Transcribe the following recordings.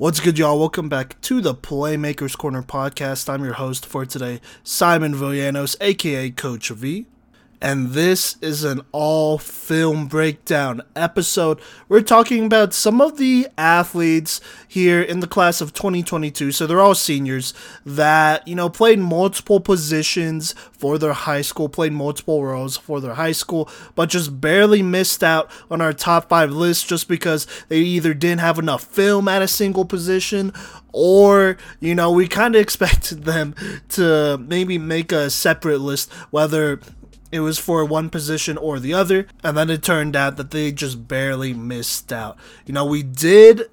What's good, y'all? Welcome back to the Playmakers Corner podcast. I'm your host for today, Simon Villanos, aka Coach V and this is an all film breakdown episode. We're talking about some of the athletes here in the class of 2022, so they're all seniors that, you know, played multiple positions for their high school, played multiple roles for their high school, but just barely missed out on our top five list just because they either didn't have enough film at a single position or you know we kind of expected them to maybe make a separate list whether it was for one position or the other, and then it turned out that they just barely missed out. You know, we did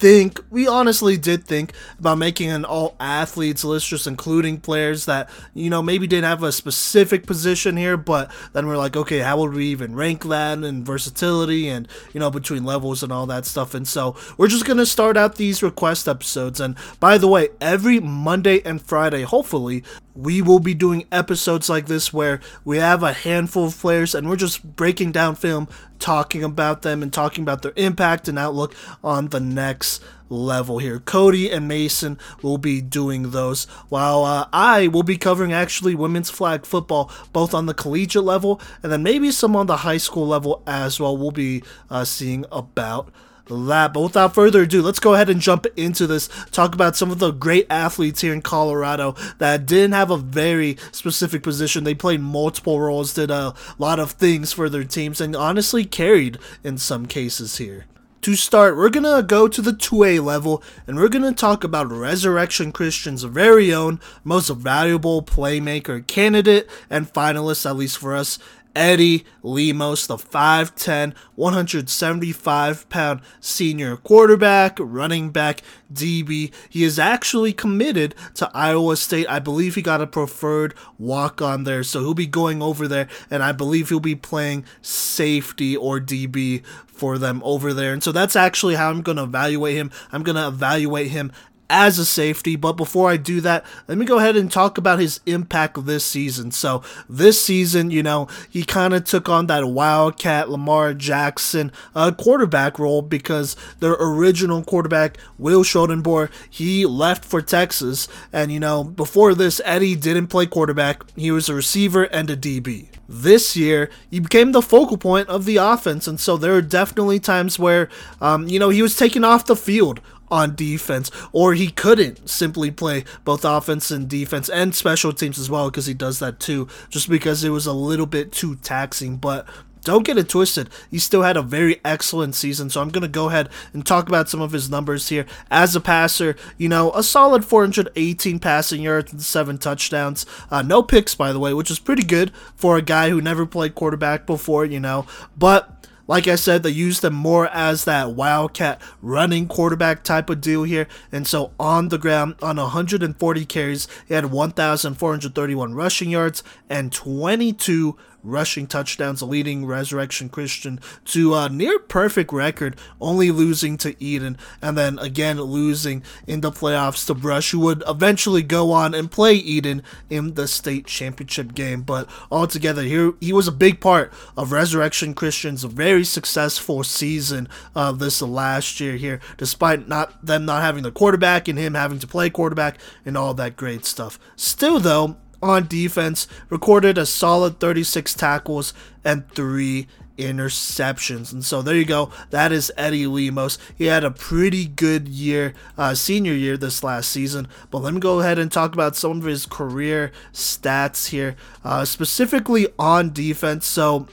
think, we honestly did think about making an all athletes list, just including players that, you know, maybe didn't have a specific position here, but then we're like, okay, how would we even rank that and versatility and, you know, between levels and all that stuff. And so we're just to start out these request episodes. And by the way, every Monday and Friday, hopefully, we will be doing episodes like this where we have a handful of players and we're just breaking down film, talking about them, and talking about their impact and outlook on the next level here. Cody and Mason will be doing those, while uh, I will be covering actually women's flag football, both on the collegiate level and then maybe some on the high school level as well. We'll be uh, seeing about that. But without further ado, let's go ahead and jump into this. Talk about some of the great athletes here in Colorado that didn't have a very specific position. They played multiple roles, did a lot of things for their teams, and honestly carried in some cases here. To start, we're going to go to the 2A level and we're going to talk about Resurrection Christian's very own most valuable playmaker candidate and finalist, at least for us, Eddie Lemos, the 5'10, 175 pound senior quarterback, running back, DB. He is actually committed to Iowa State. I believe he got a preferred walk on there, so he'll be going over there, and I believe he'll be playing safety or DB for them over there. And so that's actually how I'm going to evaluate him. I'm going to evaluate him as a safety. But before I do that, let me go ahead and talk about his impact this season. So, this season, you know, he kind of took on that Wildcat Lamar Jackson uh, quarterback role because their original quarterback, Will Schoenborn, he left for Texas. And, you know, before this, Eddie didn't play quarterback, he was a receiver and a DB this year, he became the focal point of the offense. And so there are definitely times where, um, you know, he was taken off the field on defense, or he couldn't simply play both offense and defense and special teams as well because he does that too, just because it was a little bit too taxing. But don't get it twisted. He still had a very excellent season, so I'm going to go ahead and talk about some of his numbers here. As a passer, you know, a solid 418 passing yards and seven touchdowns. Uh, no picks, by the way, which is pretty good for a guy who never played quarterback before, you know. But like I said, they use them more as that wildcat running quarterback type of deal here. And so on the ground, on 140 carries, he had 1,431 rushing yards and 22 rushing touchdowns, leading Resurrection Christian to a near perfect record, only losing to Eaton, and then again losing in the playoffs to Brush, who would eventually go on and play Eaton in the state championship game. But altogether, he, he was a big part of Resurrection Christian's very successful season of this last year here, despite not them not having the quarterback and him having to play quarterback and all that great stuff. Still, though, on defense, recorded a solid 36 tackles and three interceptions. And so there you go. That is Eddie Lemos. He had a pretty good year, uh, senior year this last season. But let me go ahead and talk about some of his career stats here, uh, specifically on defense. So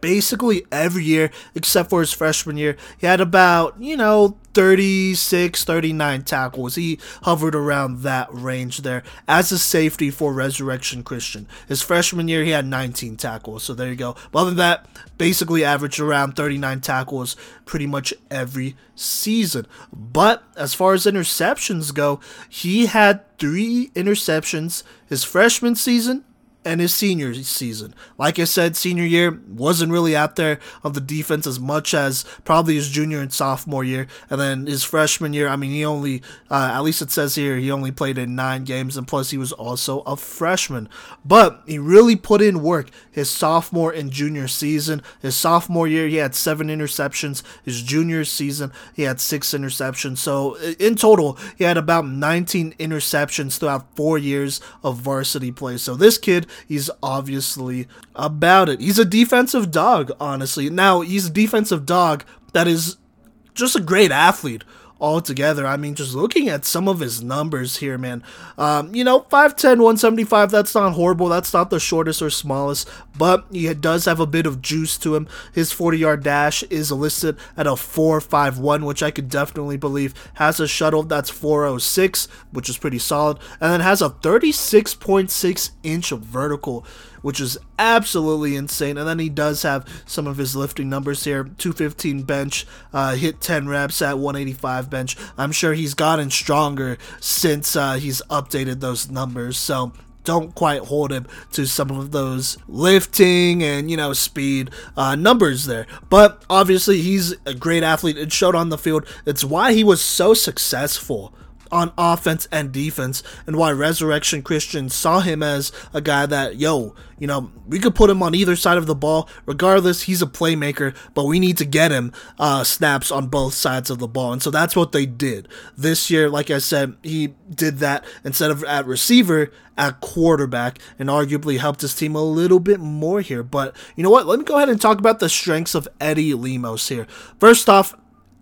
basically every year except for his freshman year he had about you know 36 39 tackles. He hovered around that range there as a safety for resurrection christian. His freshman year he had 19 tackles so there you go. But other than that basically averaged around 39 tackles pretty much every season. But as far as interceptions go he had three interceptions his freshman season and his senior season. Like I said, senior year wasn't really out there of the defense as much as probably his junior and sophomore year. And then his freshman year, I mean, he only, uh, at least it says here, he only played in nine games, and plus he was also a freshman. But he really put in work his sophomore and junior season. His sophomore year, he had seven interceptions. His junior season, he had six interceptions. So in total, he had about 19 interceptions throughout four years of varsity play. So this kid, he's obviously about it. He's a defensive dog, honestly. Now, he's a defensive dog that is just a great athlete altogether. I mean, just looking at some of his numbers here, man. Um, you know, 5'10, 175, that's not horrible. That's not the shortest or smallest, but he does have a bit of juice to him. His 40 yard dash is listed at a 4.51, which I could definitely believe has a shuttle that's 406, which is pretty solid, and then has a 36.6 inch vertical which is absolutely insane. And then he does have some of his lifting numbers here 215 bench, uh, hit 10 reps at 185 bench. I'm sure he's gotten stronger since uh, he's updated those numbers. So don't quite hold him to some of those lifting and you know speed uh, numbers there. But obviously he's a great athlete. It showed on the field. It's why he was so successful on offense and defense, and why Resurrection Christian saw him as a guy that, yo, you know, we could put him on either side of the ball. Regardless, he's a playmaker, but we need to get him uh, snaps on both sides of the ball. And so that's what they did. This year, like I said, he did that instead of at receiver, at quarterback, and arguably helped his team a little bit more here. But you know what? Let me go ahead and talk about the strengths of Eddie Lemos here. First off,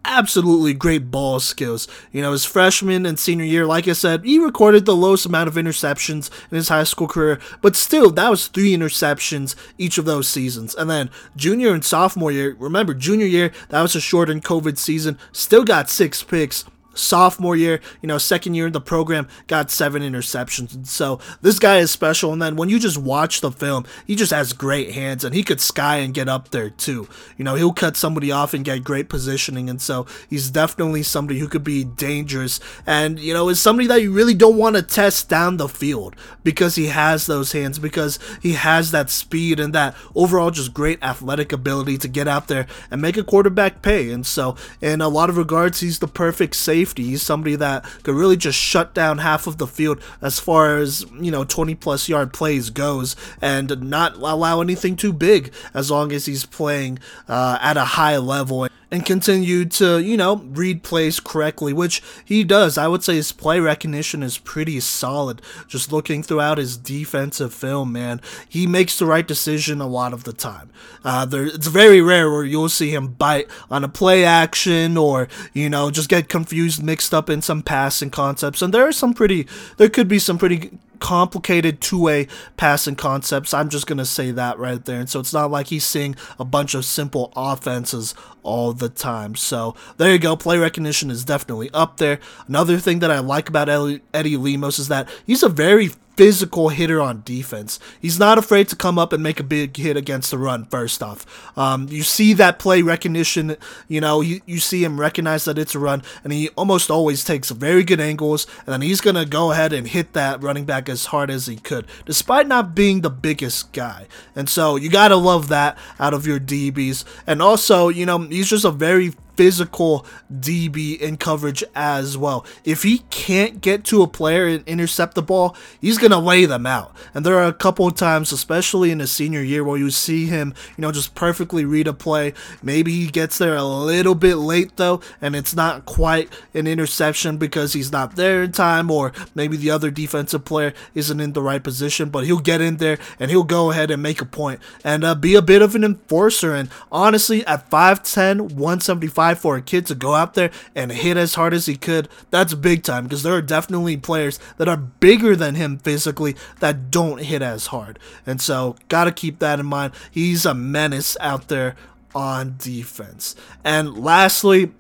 absolutely great ball skills. You know, his freshman and senior year, like I said, he recorded the lowest amount of interceptions in his high school career, but still, that was three interceptions each of those seasons. And then junior and sophomore year, remember, junior year, that was a shortened COVID season, still got six picks sophomore year, you know, second year in the program, got seven interceptions. So this guy is special. And then when you just watch the film, he just has great hands and he could sky and get up there too. You know, he'll cut somebody off and get great positioning. And so he's definitely somebody who could be dangerous and, you know, is somebody that you really don't want to test down the field because he has those hands, because he has that speed and that overall just great athletic ability to get out there and make a quarterback pay. And so, in a lot of regards, he's the perfect safe safety. He's somebody that could really just shut down half of the field as far as, you know, 20 plus yard plays goes and not allow anything too big as long as he's playing uh, at a high level and continue to, you know, read plays correctly, which he does. I would say his play recognition is pretty solid. Just looking throughout his defensive film, man, he makes the right decision a lot of the time. Uh, there, it's very rare where you'll see him bite on a play action or, you know, just get confused, mixed up in some passing concepts. And there are some pretty, there could be some pretty complicated two-way passing concepts. I'm just gonna say that right there. And so it's not like he's seeing a bunch of simple offenses all the time. So there you go. Play recognition is definitely up there. Another thing that I like about Eddie Lemos is that he's a very physical hitter on defense. He's not afraid to come up and make a big hit against the run, first off. Um, you see that play recognition, you know, you, you see him recognize that it's a run, and he almost always takes very good angles, and then he's going to go ahead and hit that running back as hard as he could, despite not being the biggest guy. And so you got to love that out of your DBs. And also, you know, he's just a very physical DB in coverage as well. If he can't get to a player and intercept the ball, he's going to lay them out. And there are a couple of times, especially in his senior year, where you see him, you know, just perfectly read a play. Maybe he gets there a little bit late, though, and it's not quite an interception because he's not there in time, or maybe the other defensive player isn't in the right position, but he'll get in there and he'll go ahead and make a point and uh, be a bit of an enforcer. And honestly, at 5'10, 175, for a kid to go out there and hit as hard as he could, that's big time because there are definitely players that are bigger than him physically that don't hit as hard. And so, got to keep that in mind. He's a menace out there on defense. And lastly,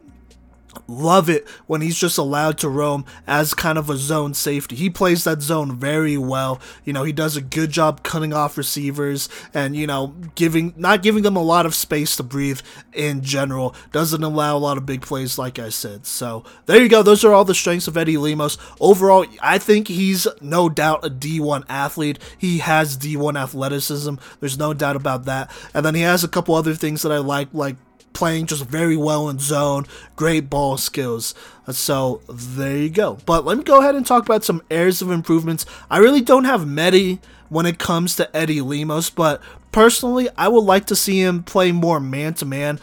love it when he's just allowed to roam as kind of a zone safety. He plays that zone very well. You know, he does a good job cutting off receivers and, you know, giving not giving them a lot of space to breathe in general. Doesn't allow a lot of big plays like I said. So, there you go. Those are all the strengths of Eddie Lemos. Overall, I think he's no doubt a D1 athlete. He has D1 athleticism. There's no doubt about that. And then he has a couple other things that I like like playing just very well in zone, great ball skills. So there you go. But let me go ahead and talk about some areas of improvements. I really don't have many when it comes to Eddie Lemos, but Personally, I would like to see him play more man to man.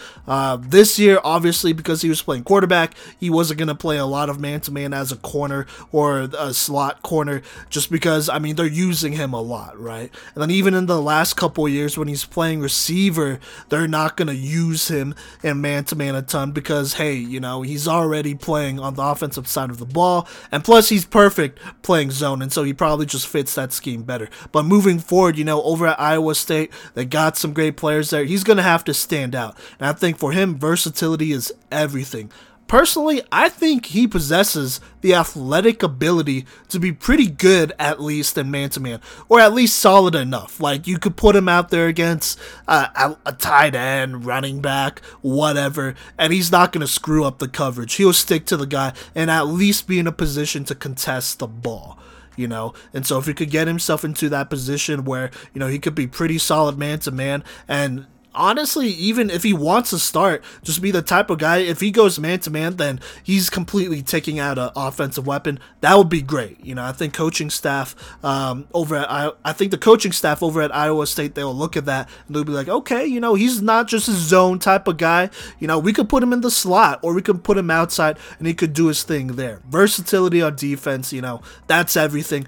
This year, obviously, because he was playing quarterback, he wasn't going to play a lot of man to man as a corner or a slot corner, just because, I mean, they're using him a lot, right? And then even in the last couple years when he's playing receiver, they're not going to use him in man to man a ton because, hey, you know, he's already playing on the offensive side of the ball, and plus he's perfect playing zone, and so he probably just fits that scheme better. But moving forward, you know, over at Iowa State, they got some great players there. He's going to have to stand out. And I think for him, versatility is everything. Personally, I think he possesses the athletic ability to be pretty good, at least in man to man, or at least solid enough. Like, you could put him out there against uh, a, tight end, running back, whatever, and he's not going to screw up the coverage. He'll stick to the guy and at least be in a position to contest the ball you know. And so if he could get himself into that position where, you know, he could be pretty solid man to man and honestly, even if he wants to start, just be the type of guy. If he goes man to man, then he's completely taking out an offensive weapon. That would be great. You know, I think coaching staff um, over at I, I think the coaching staff over at Iowa State they'll look at that and they'll be like, okay, you know, he's not just a zone type of guy. You know, we could put him in the slot or we could put him outside and he could do his thing there. Versatility on defense, you know, that's everything.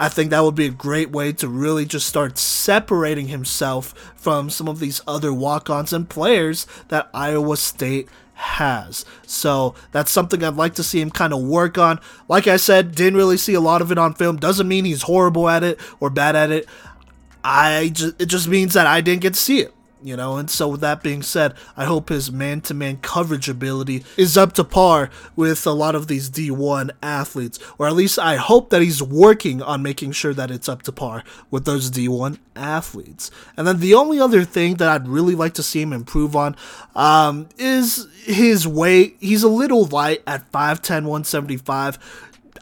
I think that would be a great way to really just start separating himself from some of these other walk ons and players that Iowa State has. So that's something I'd like to see him kind of work on. Like I said, didn't really see a lot of it on film. Doesn't mean he's horrible at it or bad at it. I just, it just means that I didn't get to see it you know and so with that being said i hope his man-to-man coverage ability is up to par with a lot of these d1 athletes or at least i hope that he's working on making sure that it's up to par with those d1 athletes and then the only other thing that i'd really like to see him improve on um, is his weight he's a little light at 5'10 175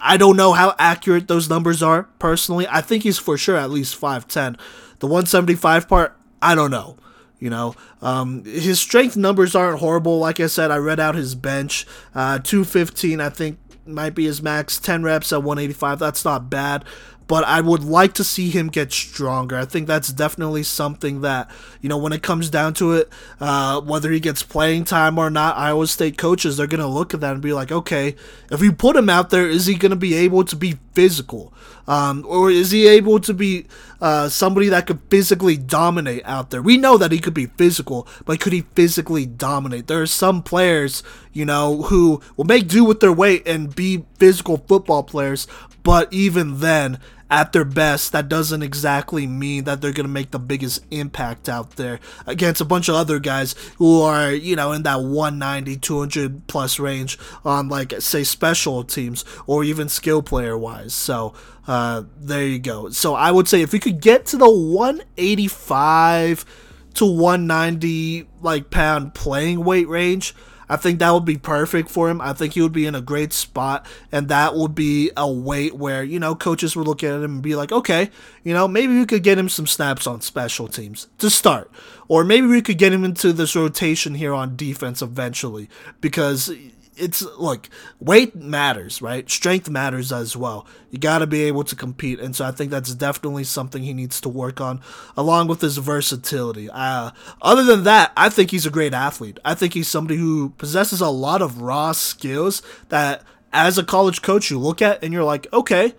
I don't know how accurate those numbers are personally. I think he's for sure at least 5'10. The 175 part, I don't know. You know, um, his strength numbers aren't horrible. Like I said, I read out his bench. Uh, 215, I think, might be his max. 10 reps at 185. That's not bad but I would like to see him get stronger. I think that's definitely something that, you know, when it comes down to it, uh, whether he gets playing time or not, Iowa State coaches, they're going to look at that and be like, okay, if we put him out there, is he going to be able to be physical? Um, or is he able to be uh, somebody that could physically dominate out there? We know that he could be physical, but could he physically dominate? There are some players, you know, who will make do with their weight and be physical football players, but even then, at their best, that doesn't exactly mean that they're going to make the biggest impact out there against a bunch of other guys who are, you know, in that 190, 200 plus range on, like, say, special teams or even skill player wise. So, uh, there you go. So, I would say if we could get to the 185 to 190, like, pound playing weight range, I think that would be perfect for him. I think he would be in a great spot, and that would be a weight where, you know, coaches would look at him and be like, okay, you know, maybe we could get him some snaps on special teams to start. Or maybe we could get him into this rotation here on defense eventually because it's look, weight matters, right? Strength matters as well. You got to be able to compete, and so I think that's definitely something he needs to work on, along with his versatility. Uh, other than that, I think he's a great athlete. I think he's somebody who possesses a lot of raw skills that, as a college coach, you look at and you're like, okay,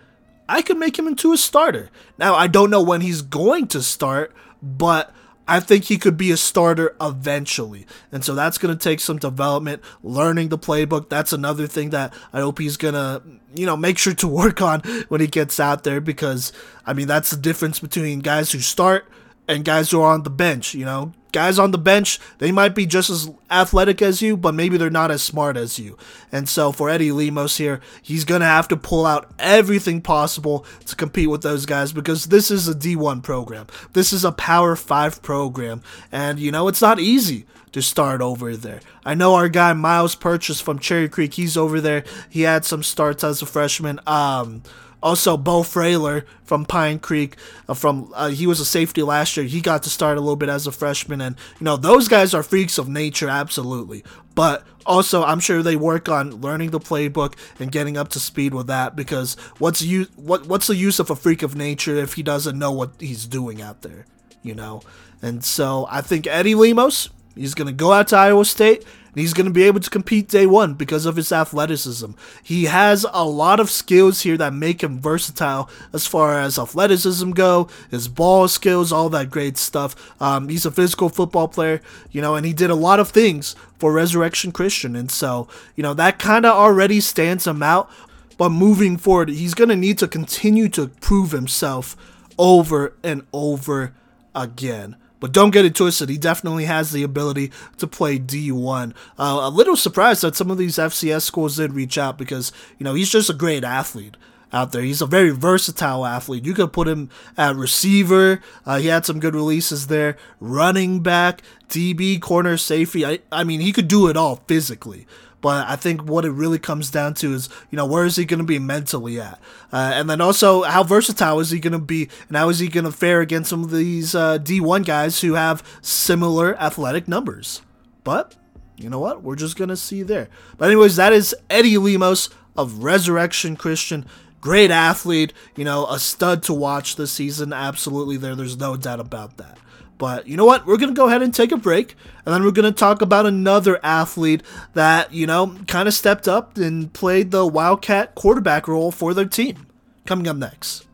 I could make him into a starter. Now I don't know when he's going to start, but I think he could be a starter eventually. And so that's going to take some development, learning the playbook. That's another thing that I hope he's going to, you know, make sure to work on when he gets out there because, I mean, that's the difference between guys who start and guys who are on the bench, you know. Guys on the bench, they might be just as athletic as you, but maybe they're not as smart as you. And so for Eddie Lemos here, he's going to have to pull out everything possible to compete with those guys because this is a D1 program. This is a Power 5 program. And, you know, it's not easy to start over there. I know our guy Myles Purchase from Cherry Creek, he's over there. He had some starts as a freshman. Um, also, Beau Freyler from Pine Creek, uh, from uh, he was a safety last year. He got to start a little bit as a freshman, and you know those guys are freaks of nature, absolutely. But also, I'm sure they work on learning the playbook and getting up to speed with that. Because what's you what what's the use of a freak of nature if he doesn't know what he's doing out there, you know? And so I think Eddie Lemos, he's gonna go out to Iowa State and he's going to be able to compete day one because of his athleticism. He has a lot of skills here that make him versatile as far as athleticism go, his ball skills, all that great stuff. Um, he's a physical football player, you know, and he did a lot of things for Resurrection Christian, and so you know that kind of already stands him out. But moving forward, he's going to need to continue to prove himself over and over again. But don't get it twisted. He definitely has the ability to play D1. Uh, a little surprised that some of these FCS schools did reach out because, you know, he's just a great athlete out there. He's a very versatile athlete. You could put him at receiver. Uh, he had some good releases there. Running back, DB, corner, safety. I, I mean, he could do it all physically. But I think what it really comes down to is, you know, where is he going to be mentally at? Uh, and then also, how versatile is he going to be? And how is he going to fare against some of these uh, D1 guys who have similar athletic numbers? But, you know what? We're just going to see there. But, anyways, that is Eddie Lemos of Resurrection Christian. Great athlete, you know, a stud to watch this season. Absolutely, there. There's no doubt about that. But you know what? We're going to go ahead and take a break. And then we're going to talk about another athlete that, you know, kind of stepped up and played the Wildcat quarterback role for their team. Coming up next.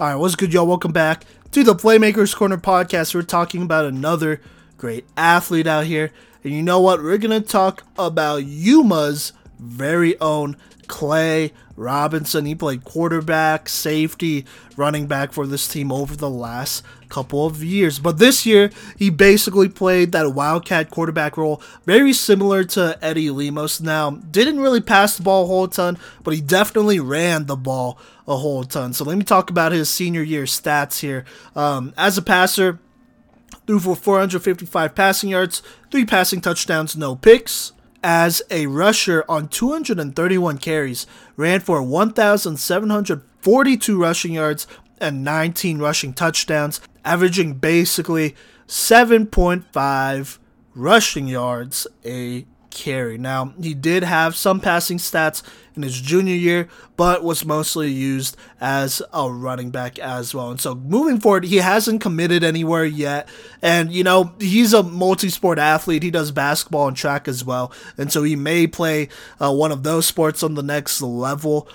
All right, what's good, y'all? Welcome back to the Playmakers Corner podcast. We're talking about another great athlete out here. And you know what? We're going to talk about Yuma's very own Clay Robinson. He played quarterback, safety, running back for this team over the last couple of years. But this year, he basically played that Wildcat quarterback role, very similar to Eddie Lemos. Now, didn't really pass the ball a whole ton, but he definitely ran the ball a whole ton. So let me talk about his senior year stats here. Um, as a passer, threw for 455 passing yards, three passing touchdowns, no picks. As a rusher on 231 carries, ran for 1,742 rushing yards and 19 rushing touchdowns, averaging basically 7.5 rushing yards a carry. Now, he did have some passing stats in his junior year, but was mostly used as a running back as well. And so moving forward, he hasn't committed anywhere yet. And, you know, he's a multi sport athlete. He does basketball and track as well. And so he may play uh, one of those sports on the next level.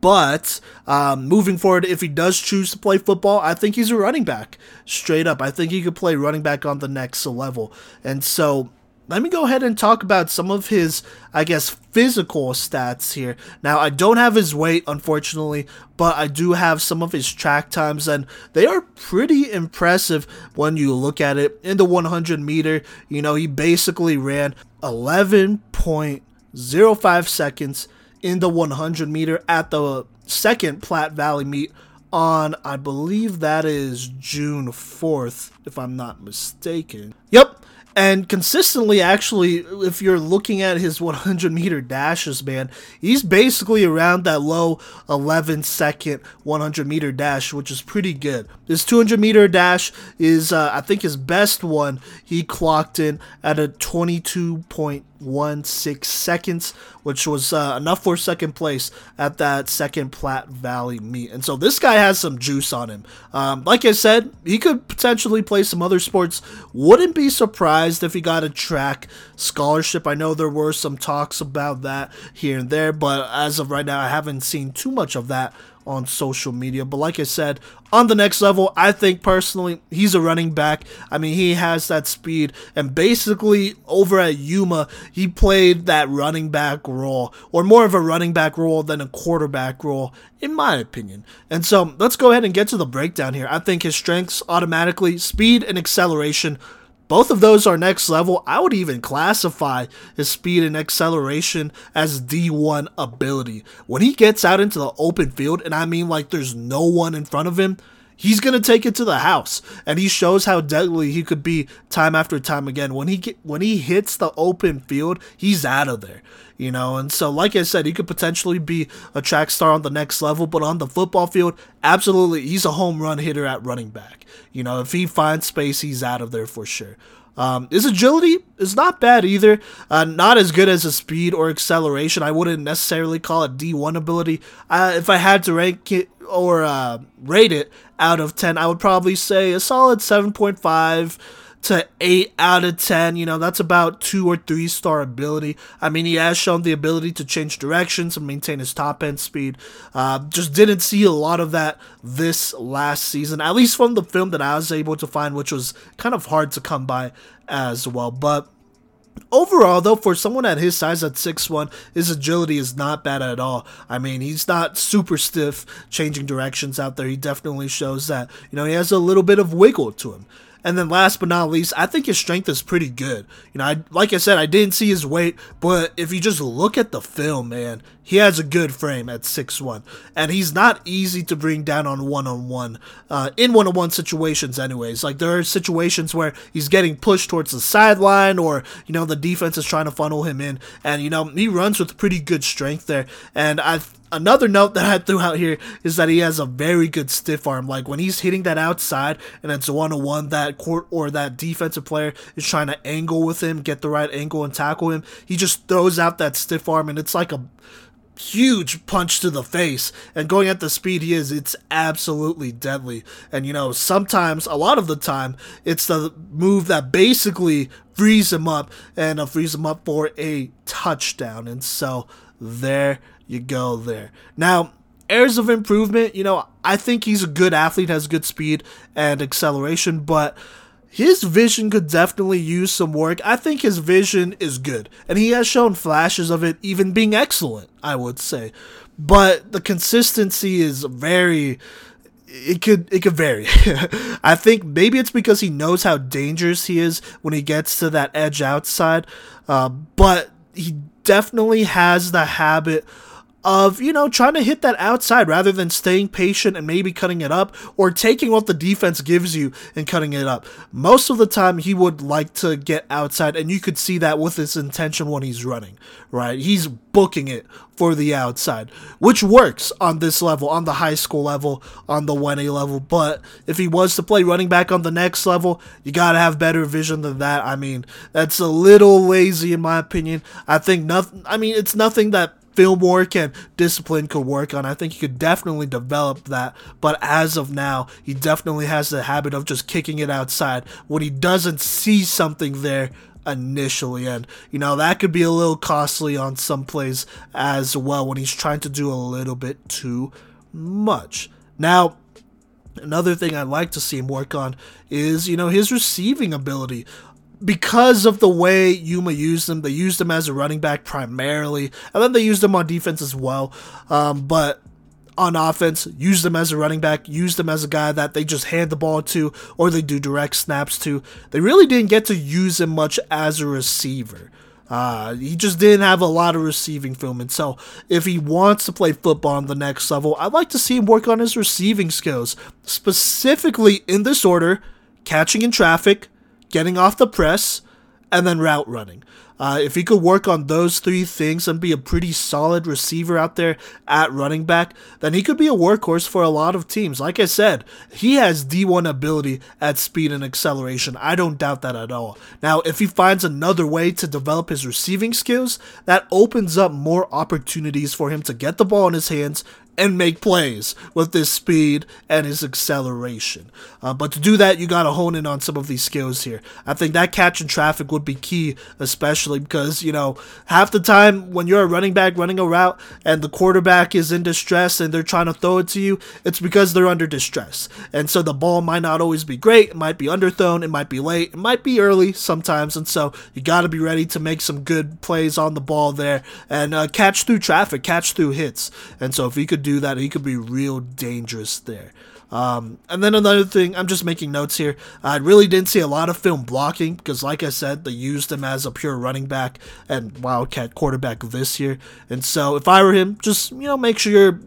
But um, moving forward, if he does choose to play football, I think he's a running back straight up. I think he could play running back on the next level. And so let me go ahead and talk about some of his, I guess, physical stats here. Now, I don't have his weight, unfortunately, but I do have some of his track times, and they are pretty impressive when you look at it. In the 100 meter, you know, he basically ran 11.05 seconds in the 100 meter at the second Platte Valley meet on, I believe that is June 4th, if I'm not mistaken. Yep, and consistently, actually, if you're looking at his 100 meter dashes, man, he's basically around that low 11 second 100 meter dash, which is pretty good. His 200 meter dash is, uh, I think, his best one. He clocked in at a 22.16 seconds, which was uh, enough for second place at that second Platte Valley meet. And so this guy has some juice on him. Um, like I said, he could potentially play some other sports. Wouldn't be surprised if he got a track scholarship. I know there were some talks about that here and there, but as of right now, I haven't seen too much of that on social media. But like I said, on the next level, I think personally he's a running back. I mean, he has that speed, and basically over at Yuma, he played that running back role, or more of a running back role than a quarterback role, in my opinion. And so let's go ahead and get to the breakdown here. I think his strengths automatically speed and acceleration both of those are next level. I would even classify his speed and acceleration as D1 ability. When he gets out into the open field, and I mean like there's no one in front of him, he's to take it to the house and he shows how deadly he could be time after time again. When he get, when he hits the open field he's out of there you know? And so like i said he could potentially be a track star on the next level but on the football field absolutely he's a home run hitter at running back. You know if he finds space he's out of there for sure um, his agility is not bad either. Uh, not as good as his speed or acceleration. I wouldn't necessarily call it D1 ability. Uh, if I had to rank it or uh, rate it out of 10, I would probably say a solid 7.5 to 8 out of 10. You know, that's about 2 or 3 star ability. I mean, he has shown the ability to change directions and maintain his top end speed. Uh, just didn't see a lot of that this last season, at least from the film that I was able to find, which was kind of hard to come by as well. But Overall, though, for someone at his size at 6'1, his agility is not bad at all. I mean, he's not super stiff changing directions out there. He definitely shows that, you know, he has a little bit of wiggle to him. And then last but not least, I think his strength is pretty good. You know, I, like I said, I didn't see his weight, but if you just look at the film, man, he has a good frame at 6'1. And he's not easy to bring down on one on one, in one on one situations, anyways. Like, there are situations where he's getting pushed towards the sideline, or, you know, the defense is trying to funnel him in. And, you know, he runs with pretty good strength there. And I another note that I threw out here is that he has a very good stiff arm. Like when he's hitting that outside and it's one on one, that court or that defensive player is trying to angle with him, get the right angle and tackle him. He just throws out that stiff arm and it's like a huge punch to the face and going at the speed he is it's absolutely deadly and you know sometimes a lot of the time it's the move that basically frees him up and uh, frees him up for a touchdown and so there you go there. Now, areas of improvement, you know, I think he's a good athlete, has good speed and acceleration, but his vision could definitely use some work. I think his vision is good, and he has shown flashes of it even being excellent, I would say. But the consistency is very it could it could vary. I think maybe it's because he knows how dangerous he is when he gets to that edge outside, uh, but he definitely has the habit of, you know, trying to hit that outside rather than staying patient and maybe cutting it up or taking what the defense gives you and cutting it up. Most of the time, he would like to get outside, and you could see that with his intention when he's running, right? He's booking it for the outside, which works on this level, on the high school level, on the 1A level. But if he was to play running back on the next level, you gotta have better vision than that. I mean, that's a little lazy in my opinion. I think nothing, I mean, it's nothing that film work and discipline could work on. I think he could definitely develop that. But as of now, he definitely has the habit of just kicking it outside when he doesn't see something there initially. And, you know, that could be a little costly on some plays as well when he's trying to do a little bit too much. Now, Another thing I'd like to see him work on is, you know, his receiving ability because of the way Yuma used them, they used him as a running back primarily, and then they used him on defense as well. Um, but on offense, use them as a running back, use them as a guy that they just hand the ball to or they do direct snaps to. They really didn't get to use him much as a receiver. Uh, he just didn't have a lot of receiving film. And so, if he wants to play football on the next level, I'd like to see him work on his receiving skills, specifically in this order catching in traffic, getting off the press, and then route running. Uh, if he could work on those three things and be a pretty solid receiver out there at running back, then he could be a workhorse for a lot of teams. Like I said, he has D1 ability at speed and acceleration. I don't doubt that at all. Now, if he finds another way to develop his receiving skills, that opens up more opportunities for him to get the ball in his hands, and make plays with his speed and his acceleration. Uh, but to do that, you got to hone in on some of these skills here. I think that catching traffic would be key, especially because, you know, half the time when you're a running back running a route and the quarterback is in distress and they're trying to throw it to you, it's because they're under distress. And so the ball might not always be great, it might be underthrown, it might be late, it might be early sometimes. And so you got to be ready to make some good plays on the ball there and uh, catch through traffic, catch through hits. And so if he could do that, he could be real dangerous there. Um, and then another thing, I'm just making notes here. I really didn't see a lot of film blocking because, like I said, they used him as a pure running back and Wildcat quarterback this year. And so, if I were him, just you know, make sure you're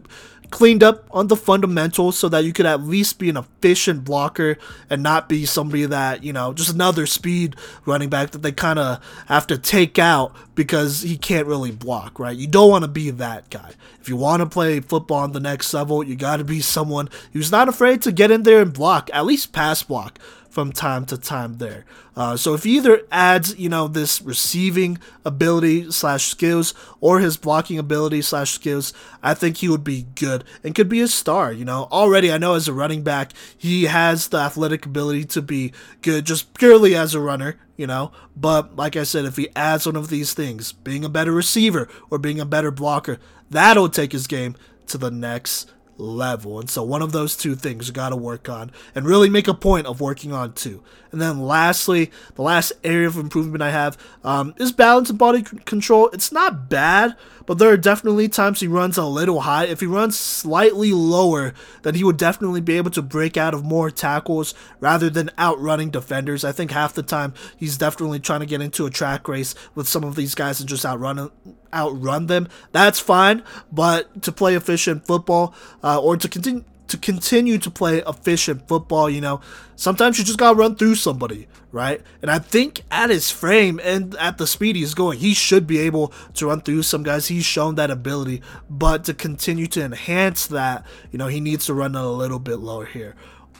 cleaned up on the fundamentals so that you could at least be an efficient blocker and not be somebody that, you know, just another speed running back that they kind of have to take out because he can't really block, right? You don't want to be that guy. If you want to play football on the next level, you got to be someone who's not afraid to get in there and block, at least pass block from time to time there. Uh, so if he either adds, you know, this receiving ability slash skills or his blocking ability slash skills, I think he would be good and could be a star. You know, already I know as a running back, he has the athletic ability to be good just purely as a runner. You know, but like I said, if he adds one of these things, being a better receiver or being a better blocker, that'll take his game to the next level. And so one of those two things you got to work on and really make a point of working on too. And then lastly, the last area of improvement I have um, is balance and body c- control. It's not bad, but there are definitely times he runs a little high. If he runs slightly lower, then he would definitely be able to break out of more tackles rather than outrunning defenders. I think half the time he's definitely trying to get into a track race with some of these guys and just outrun outrun them. That's fine, but to play efficient football uh, or to continue to continue to play efficient football, you know, sometimes you just gotta run through somebody, right? And I think at his frame and at the speed he's going, he should be able to run through some guys. He's shown that ability, but to continue to enhance that, you know, he needs to run a little bit lower here.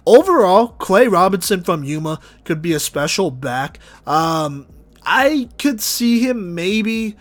Overall, Clay Robinson from Yuma could be a special back. Um, I could see him maybe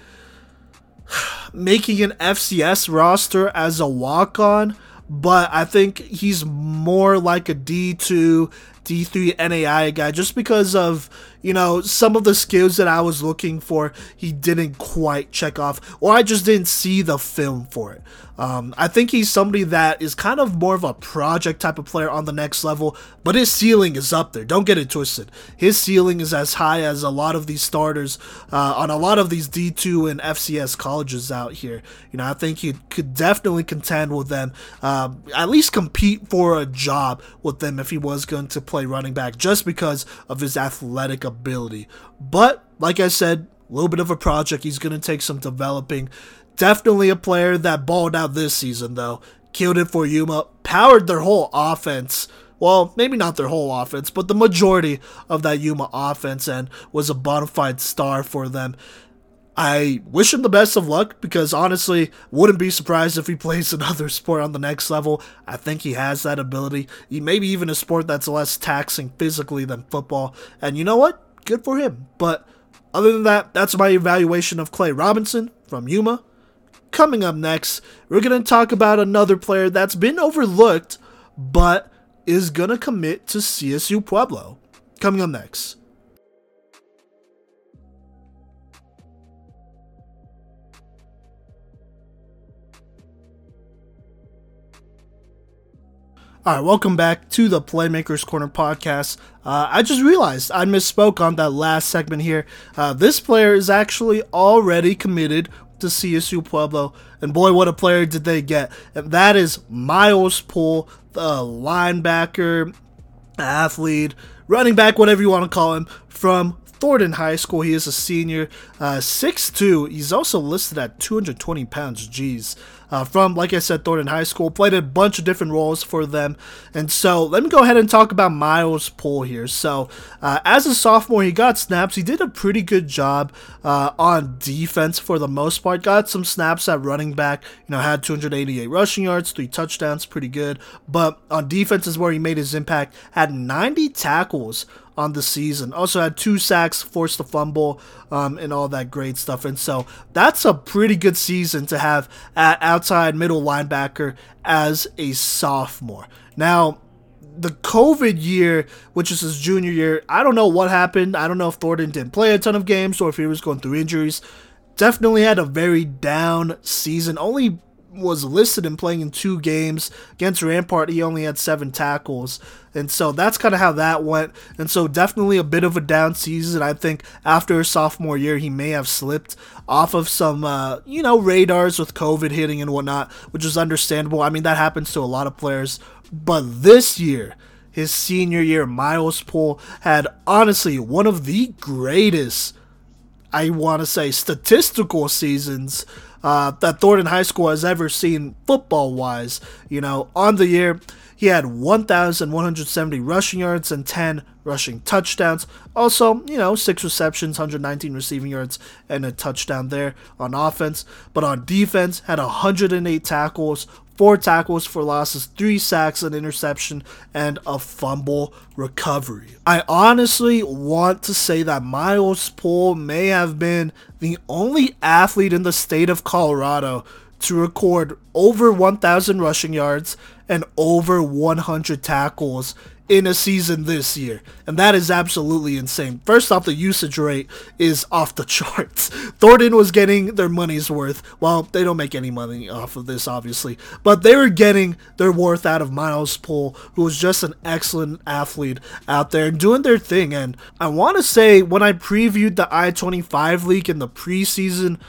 making an FCS roster as a walk on but I think he's more like a D2, D3 NAI guy just because of, you know, some of the skills that I was looking for, he didn't quite check off, or I just didn't see the film for it. Um, I think he's somebody that is kind of more of a project type of player on the next level, but his ceiling is up there. Don't get it twisted. His ceiling is as high as a lot of these starters uh, on a lot of these D2 and FCS colleges out here. You know, I think he could definitely contend with them, uh, at least compete for a job with them if he was going to play running back, just because of his athletic ability. But, like I said, a little bit of a project. He's going to take some developing. Definitely a player that balled out this season, though. Killed it for Yuma, powered their whole offense. Well, maybe not their whole offense, but the majority of that Yuma offense and was a bona fide star for them. I wish him the best of luck because honestly, wouldn't be surprised if he plays another sport on the next level. I think he has that ability. He Maybe even a sport that's less taxing physically than football. And you know what? Good for him. But other than that, that's my evaluation of Clay Robinson from Yuma. Coming up next, we're going to talk about another player that's been overlooked, but is going to commit to CSU Pueblo. Coming up next. All right, welcome back to the Playmakers Corner podcast. Uh, I just realized I misspoke on that last segment here. Uh, this player is actually already committed to CSU Pueblo. And boy, what a player did they get. And that is Miles Poole, the linebacker, athlete, running back, whatever you want to call him, from Thornton High School. He is a senior, uh, 6'2". He's also listed at 220 pounds. Jeez uh, from, like I said, Thornton High School. Played a bunch of different roles for them. And so let me go ahead and talk about Miles Poole here. So uh, as a sophomore, he got snaps. He did a pretty good job uh, on defense for the most part. Got some snaps at running back. You know, had 288 rushing yards, three touchdowns, pretty good. But on defense is where he made his impact. Had 90 tackles on the season. Also had two sacks, forced a fumble, um, and all that great stuff. And so that's a pretty good season to have at outside middle linebacker as a sophomore. Now, the COVID year, which is his junior year, I don't know what happened. I don't know if Thornton didn't play a ton of games or if he was going through injuries. Definitely had a very down season. Only was listed in playing in two games against Rampart. He only had seven tackles, and so that's kind of how that went. And so definitely a bit of a down season. I think after his sophomore year, he may have slipped off of some uh, you know radars with COVID hitting and whatnot, which is understandable. I mean that happens to a lot of players, but this year. His senior year, Miles Poole had honestly one of the greatest I want to say statistical seasons uh, that Thornton High School has ever seen football wise. You know, on the year, he had 1,170 rushing yards and 10 rushing touchdowns. Also, you know, six receptions, 119 receiving yards, and a touchdown there on offense. But on defense, had 108 tackles, four tackles for losses, three sacks, an interception, and a fumble recovery. I honestly want to say that Miles Poole may have been the only athlete in the state of Colorado to record over 1,000 rushing yards and over 100 tackles in a season this year. And that is absolutely insane. First off, the usage rate is off the charts. Thornton was getting their money's worth. Well, they don't make any money off of this, obviously. But they were getting their worth out of Miles Poole, who was just an excellent athlete out there and doing their thing. And I want to say, when I previewed the I 25 league in the preseason,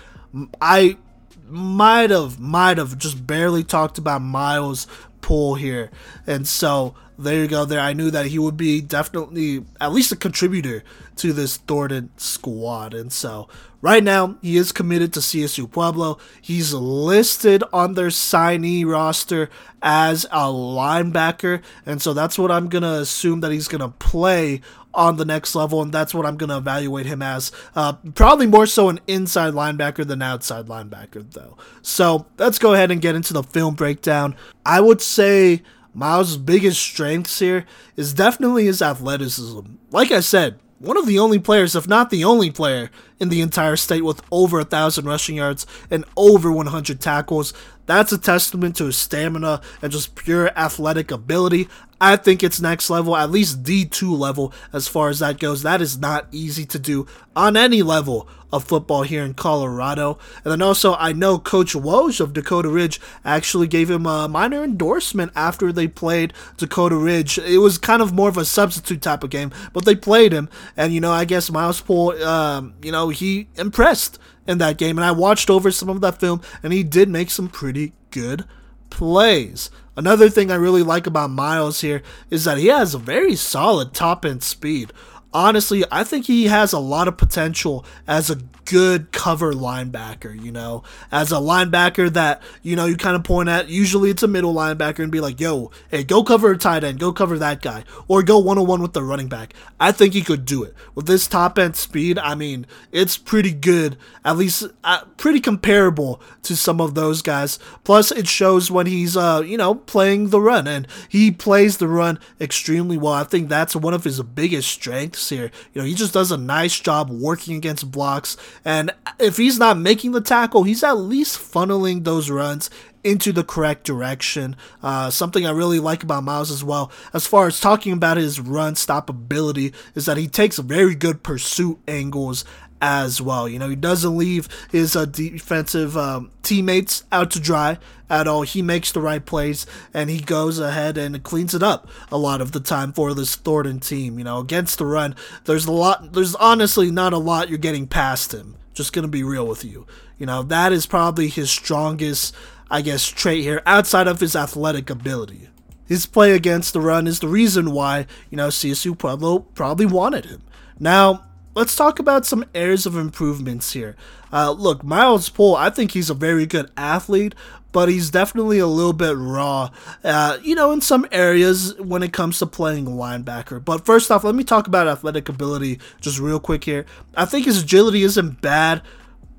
I might have, might have just barely talked about Miles Poole here. And so there you go. There, I knew that he would be definitely at least a contributor to this Thornton squad. And so right now he is committed to CSU Pueblo. He's listed on their signee roster as a linebacker, and so that's what I'm gonna assume that he's gonna play on the next level, and that's what I'm going to evaluate him as. Uh, probably more so an inside linebacker than outside linebacker, though. So let's go ahead and get into the film breakdown. I would say Miles' biggest strengths here is definitely his athleticism. Like I said, one of the only players, if not the only player, in the entire state with over a thousand rushing yards and over 100 tackles. That's a testament to his stamina and just pure athletic ability. I think it's next level, at least D2 level as far as that goes. That is not easy to do on any level of football here in Colorado. And then also, I know Coach Woj of Dakota Ridge actually gave him a minor endorsement after they played Dakota Ridge. It was kind of more of a substitute type of game, but they played him. And, you know, I guess Miles Poole, um, you know, he impressed in that game. And I watched over some of that film, and he did make some pretty good plays. Another thing I really like about Miles here is that he has a very solid top end speed honestly, I think he has a lot of potential as a good cover linebacker, you know, as a linebacker that, you know, you kind of point at. Usually it's a middle linebacker and be like, yo, hey, go cover a tight end, go cover that guy, or go one on one with the running back. I think he could do it. With this top end speed, I mean, it's pretty good, at least uh, pretty comparable to some of those guys. Plus, it shows when he's, uh, you know, playing the run, and he plays the run extremely well. I think that's one of his biggest strengths here. You know, he just does a nice job working against blocks and if he's not making the tackle, he's at least funneling those runs into the correct direction. Uh, something I really like about Miles as well, as far as talking about his run stop ability, is that he takes very good pursuit angles as well. You know, he doesn't leave his uh, defensive um, teammates out to dry at all. He makes the right plays and he goes ahead and cleans it up a lot of the time for this Thornton team. You know, against the run, there's a lot, there's honestly not a lot you're getting past him. Just gonna be real with you. You know, that is probably his strongest, I guess, trait here outside of his athletic ability. His play against the run is the reason why, you know, CSU Pueblo probably wanted him. Now, let's talk about some areas of improvements here. Uh, look, Miles Poole, I think he's a very good athlete, but he's definitely a little bit raw, uh, you know, in some areas when it comes to playing a linebacker. But first off, let me talk about athletic ability just real quick here. I think his agility isn't bad,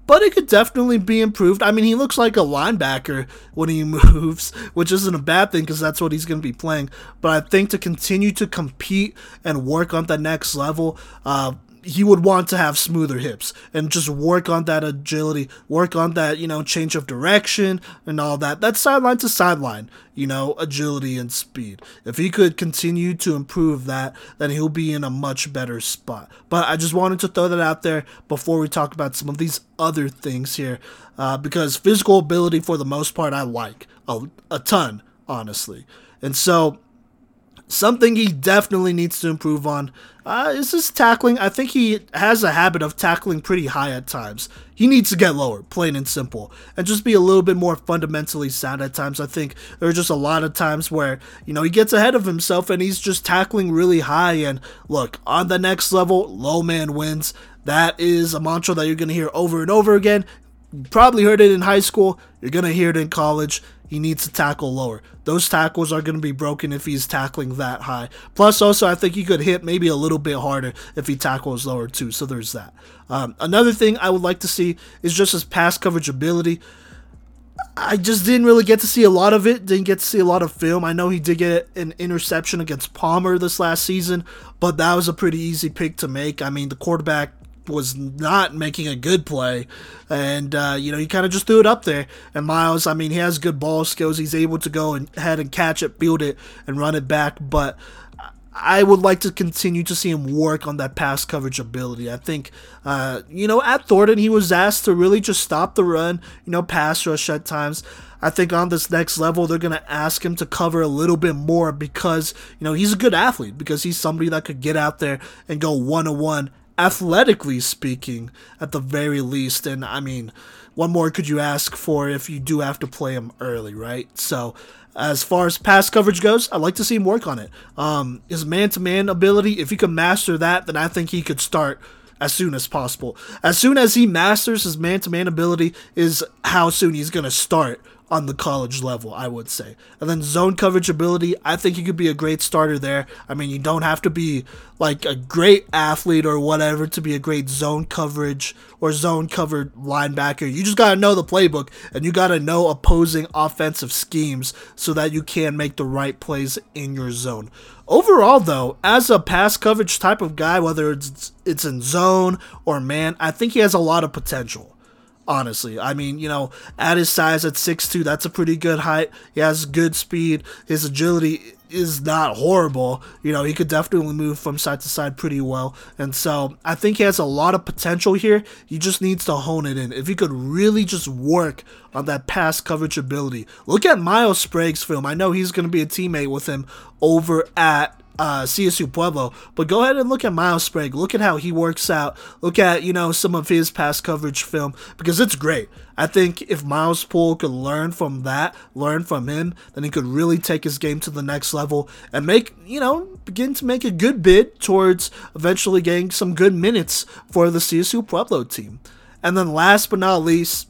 but it could definitely be improved. I mean, he looks like a linebacker when he moves, which isn't a bad thing because that's what he's going to be playing. But I think to continue to compete and work on the next level, uh, he would want to have smoother hips and just work on that agility, work on that, you know, change of direction and all that. That sideline to sideline, you know, agility and speed. If he could continue to improve that, then he'll be in a much better spot. But I just wanted to throw that out there before we talk about some of these other things here, uh, because physical ability, for the most part, I like a, a ton, honestly. And so, something he definitely needs to improve on uh, is his tackling. I think he has a habit of tackling pretty high at times. He needs to get lower, plain and simple, and just be a little bit more fundamentally sound at times. I think there are just a lot of times where, you know, he gets ahead of himself and he's just tackling really high. And look, on the next level, low man wins. That is a mantra that you're going to hear over and over again. You probably heard it in high school. You're going to hear it in college. He needs to tackle lower. Those tackles are going to be broken if he's tackling that high. Plus, also, I think he could hit maybe a little bit harder if he tackles lower, too. So there's that. Um, another thing I would like to see is just his pass coverage ability. I just didn't really get to see a lot of it. Didn't get to see a lot of film. I know he did get an interception against Palmer this last season, but that was a pretty easy pick to make. I mean, the quarterback was not making a good play, and uh, you know he kind of just threw it up there. And Miles, I mean, he has good ball skills. He's able to go and and catch it, field it, and run it back. But I would like to continue to see him work on that pass coverage ability. I think, uh, you know, at Thornton he was asked to really just stop the run, you know, pass rush at times. I think on this next level, they're going to ask him to cover a little bit more because, you know, he's a good athlete, because he's somebody that could get out there and go one on one athletically speaking, at the very least. And I mean, what more could you ask for if you do have to play him early, right? So, as far as pass coverage goes, I'd like to see him work on it. Um, his man to man ability, if he can master that, then I think he could start as soon as possible. As soon as he masters his man to man ability, is how soon he's going to start on the college level, I would say. And then zone coverage ability, I think he could be a great starter there. I mean, you don't have to be like a great athlete or whatever to be a great zone coverage or zone covered linebacker. You just got to know the playbook and you got to know opposing offensive schemes so that you can make the right plays in your zone. Overall, though, as a pass coverage type of guy, whether it's it's in zone or man, I think he has a lot of potential honestly. I mean, you know, at his size at 6'2, that's a pretty good height. He has good speed. His agility is not horrible. You know, he could definitely move from side to side pretty well. And so I think he has a lot of potential here. He just needs to hone it in. If he could really just work on that pass coverage ability. Look at Miles Sprague's film. I know he's going to be a teammate with him over at uh, CSU Pueblo. But go ahead and look at Miles Sprague. Look at how he works out. Look at, you know, some of his past coverage film because it's great. I think if Miles Poole could learn from that, learn from him, then he could really take his game to the next level and make, you know, begin to make a good bid towards eventually getting some good minutes for the CSU Pueblo team. And then last but not least,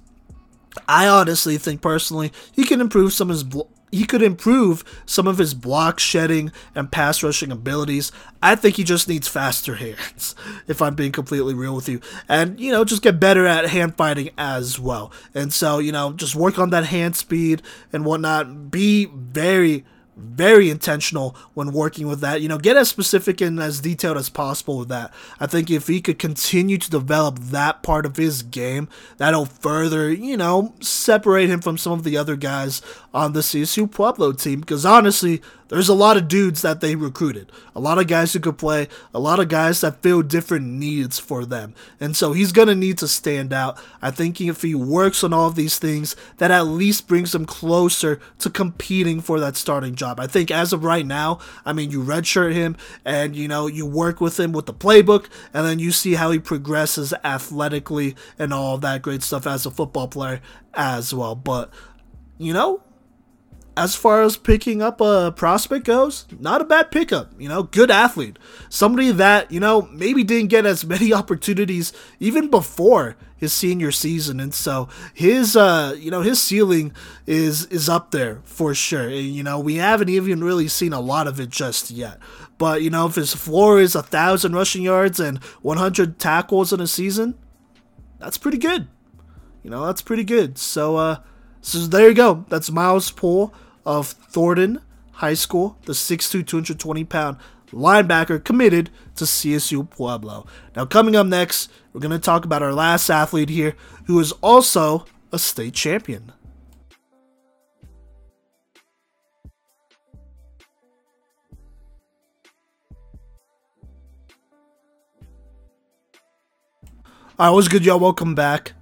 I honestly think personally he can improve some of his he could improve some of his block shedding and pass rushing abilities. I think he just needs faster hands, if I'm being completely real with you. And, you know, just get better at hand fighting as well. And so, you know, just work on that hand speed and whatnot. Be very very intentional when working with that. You know, get as specific and as detailed as possible with that. I think if he could continue to develop that part of his game, that'll further, you know, separate him from some of the other guys on the CSU Pueblo team. Because honestly, there's a lot of dudes that they recruited, a lot of guys who could play, a lot of guys that fill different needs for them. And so he's going to need to stand out. I think if he works on all of these things, that at least brings him closer to competing for that starting job. I think as of right now, I mean, you redshirt him and, you know, you work with him with the playbook, and then you see how he progresses athletically and all that great stuff as a football player as well. But, you know, as far as picking up a prospect goes, not a bad pickup. You know, good athlete. Somebody that, you know, maybe didn't get as many opportunities even before his senior season. And so his uh you know, his ceiling is is up there for sure. You know, we haven't even really seen a lot of it just yet. But, you know, if his floor is a thousand rushing yards and 100 tackles in a season, that's pretty good. You know, that's pretty good. So, uh, so there you go. That's Miles Poole of Thornton High School, the 6'2", 220 pound linebacker committed to CSU Pueblo. Now, coming up next, we're going to talk about our last athlete here who is also a state champion. Alright, what's good, y'all? Welcome back.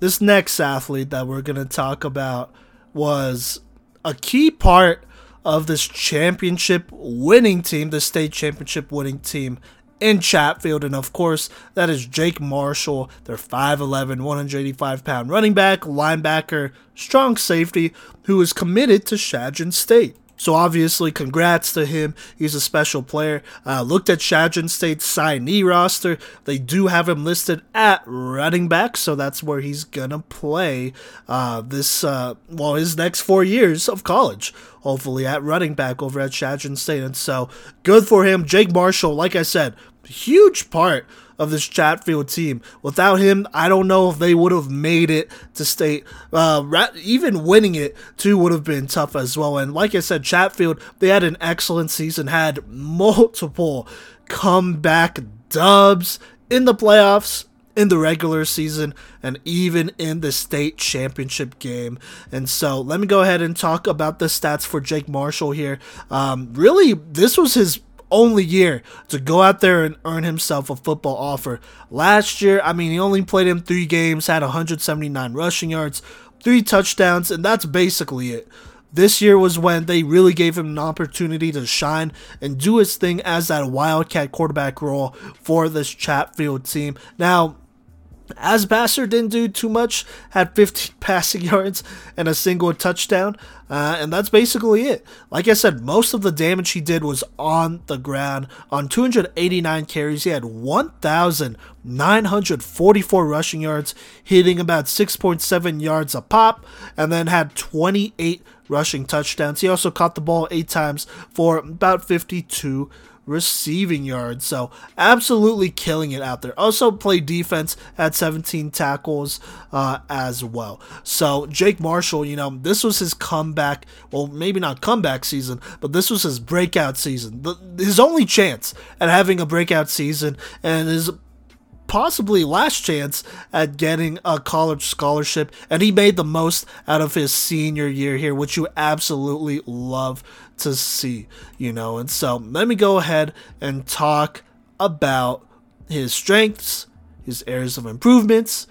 This next athlete that we're going to talk about was a key part of this championship winning team, the state championship winning team in Chatfield. And of course, that is Jake Marshall, their 5'11, 185 pound running back, linebacker, strong safety, who is committed to Chadron State. So obviously, congrats to him. He's a special player. Uh, looked at Chadron State's signee roster. They do have him listed at running back, so that's where he's gonna play uh, this uh, well his next four years of college. Hopefully at running back over at Chadron State, and so good for him. Jake Marshall, like I said, huge part of this Chatfield team. Without him, I don't know if they would have made it to state. Uh, even winning it too would have been tough as well. And like I said, Chatfield they had an excellent season, had multiple comeback dubs in the playoffs in the regular season and even in the state championship game. And so let me go ahead and talk about the stats for Jake Marshall here. Um, really, this was his only year to go out there and earn himself a football offer. Last year, I mean, he only played in three games, had 179 rushing yards, three touchdowns, and that's basically it. This year was when they really gave him an opportunity to shine and do his thing as that Wildcat quarterback role for this Chatfield team. Now, as Passer didn't do too much, had 15 passing yards and a single touchdown, uh, and that's basically it. Like I said, most of the damage he did was on the ground. On 289 carries, he had 1,944 rushing yards, hitting about 6.7 yards a pop, and then had 28 rushing touchdowns. He also caught the ball eight times for about 52 receiving yards. So absolutely killing it out there. Also played defense at 17 tackles uh, as well. So Jake Marshall, you know, this was his comeback. Well, maybe not comeback season, but this was his breakout season. The, his only chance at having a breakout season and his possibly last chance at getting a college scholarship, and he made the most out of his senior year here, which you absolutely love to see, you know. And so let me go ahead and talk about his strengths, his areas of improvements,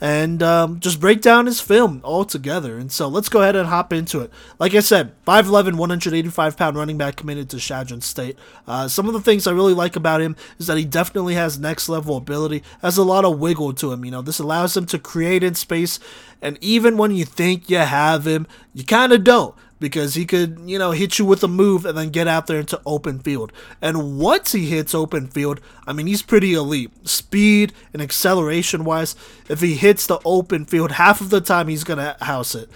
and um, just break down his film altogether. And so let's go ahead and hop into it. Like I said, 5'11, 185 pound running back committed to Chadron State. Uh, some of the things I really like about him is that he definitely has next level ability, has a lot of wiggle to him. You know, this allows him to create in space, and even when you think you have him, you kind of don't because he could, you know, hit you with a move and then get out there into open field. And once he hits open field, I mean, he's pretty elite. Speed and acceleration wise, if he hits the open field, half of the time he's going to house it